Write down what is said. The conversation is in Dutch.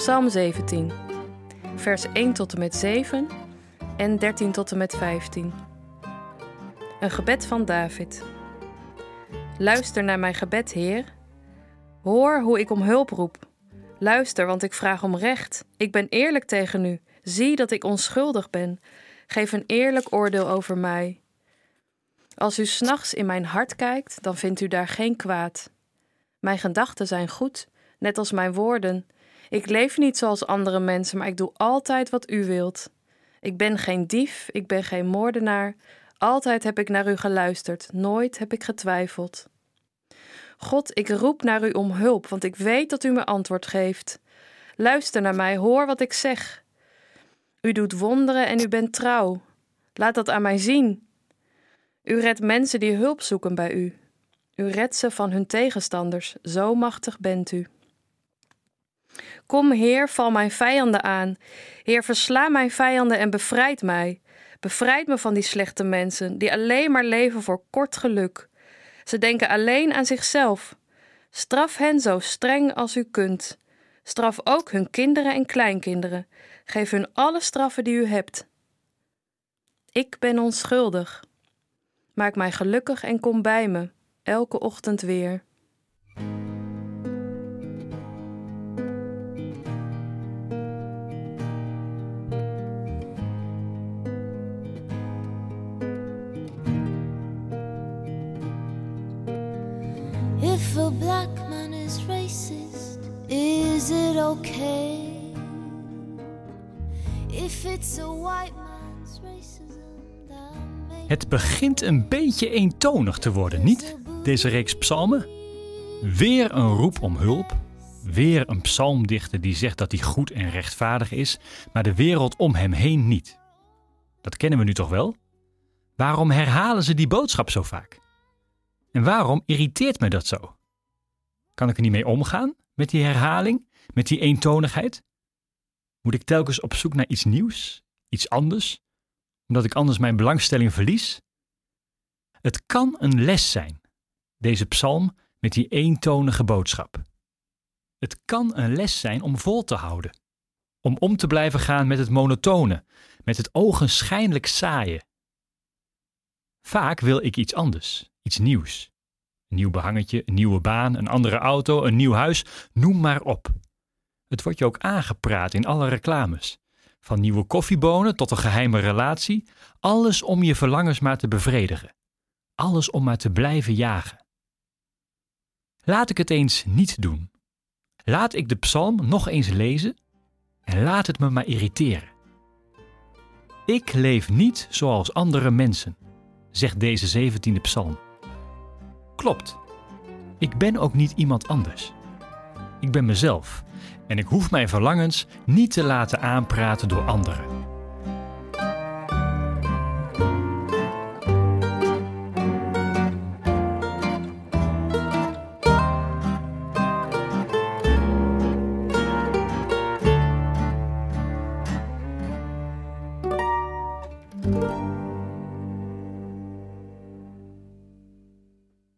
Psalm 17, vers 1 tot en met 7 en 13 tot en met 15. Een gebed van David. Luister naar mijn gebed, Heer. Hoor hoe ik om hulp roep. Luister, want ik vraag om recht. Ik ben eerlijk tegen u. Zie dat ik onschuldig ben. Geef een eerlijk oordeel over mij. Als u s'nachts in mijn hart kijkt, dan vindt u daar geen kwaad. Mijn gedachten zijn goed, net als mijn woorden. Ik leef niet zoals andere mensen, maar ik doe altijd wat u wilt. Ik ben geen dief, ik ben geen moordenaar. Altijd heb ik naar u geluisterd, nooit heb ik getwijfeld. God, ik roep naar u om hulp, want ik weet dat u me antwoord geeft. Luister naar mij, hoor wat ik zeg. U doet wonderen en u bent trouw. Laat dat aan mij zien. U redt mensen die hulp zoeken bij u. U redt ze van hun tegenstanders, zo machtig bent u. Kom, Heer, val mijn vijanden aan. Heer, versla mijn vijanden en bevrijd mij. Bevrijd me van die slechte mensen, die alleen maar leven voor kort geluk. Ze denken alleen aan zichzelf. Straf hen zo streng als u kunt. Straf ook hun kinderen en kleinkinderen. Geef hun alle straffen die u hebt. Ik ben onschuldig. Maak mij gelukkig en kom bij me, elke ochtend weer. Black man is racist, is it okay? If it's a white man's racism, Het begint een beetje eentonig te worden, niet? Deze reeks psalmen. Weer een roep om hulp. Weer een psalmdichter die zegt dat hij goed en rechtvaardig is, maar de wereld om hem heen niet. Dat kennen we nu toch wel? Waarom herhalen ze die boodschap zo vaak? En waarom irriteert me dat zo? Kan ik er niet mee omgaan met die herhaling, met die eentonigheid? Moet ik telkens op zoek naar iets nieuws, iets anders, omdat ik anders mijn belangstelling verlies? Het kan een les zijn, deze psalm met die eentonige boodschap. Het kan een les zijn om vol te houden, om om te blijven gaan met het monotone, met het ogenschijnlijk saaie. Vaak wil ik iets anders, iets nieuws. Een nieuw behangetje, een nieuwe baan, een andere auto, een nieuw huis, noem maar op. Het wordt je ook aangepraat in alle reclames. Van nieuwe koffiebonen tot een geheime relatie, alles om je verlangens maar te bevredigen. Alles om maar te blijven jagen. Laat ik het eens niet doen. Laat ik de psalm nog eens lezen en laat het me maar irriteren. Ik leef niet zoals andere mensen, zegt deze zeventiende psalm. Klopt. Ik ben ook niet iemand anders. Ik ben mezelf en ik hoef mijn verlangens niet te laten aanpraten door anderen.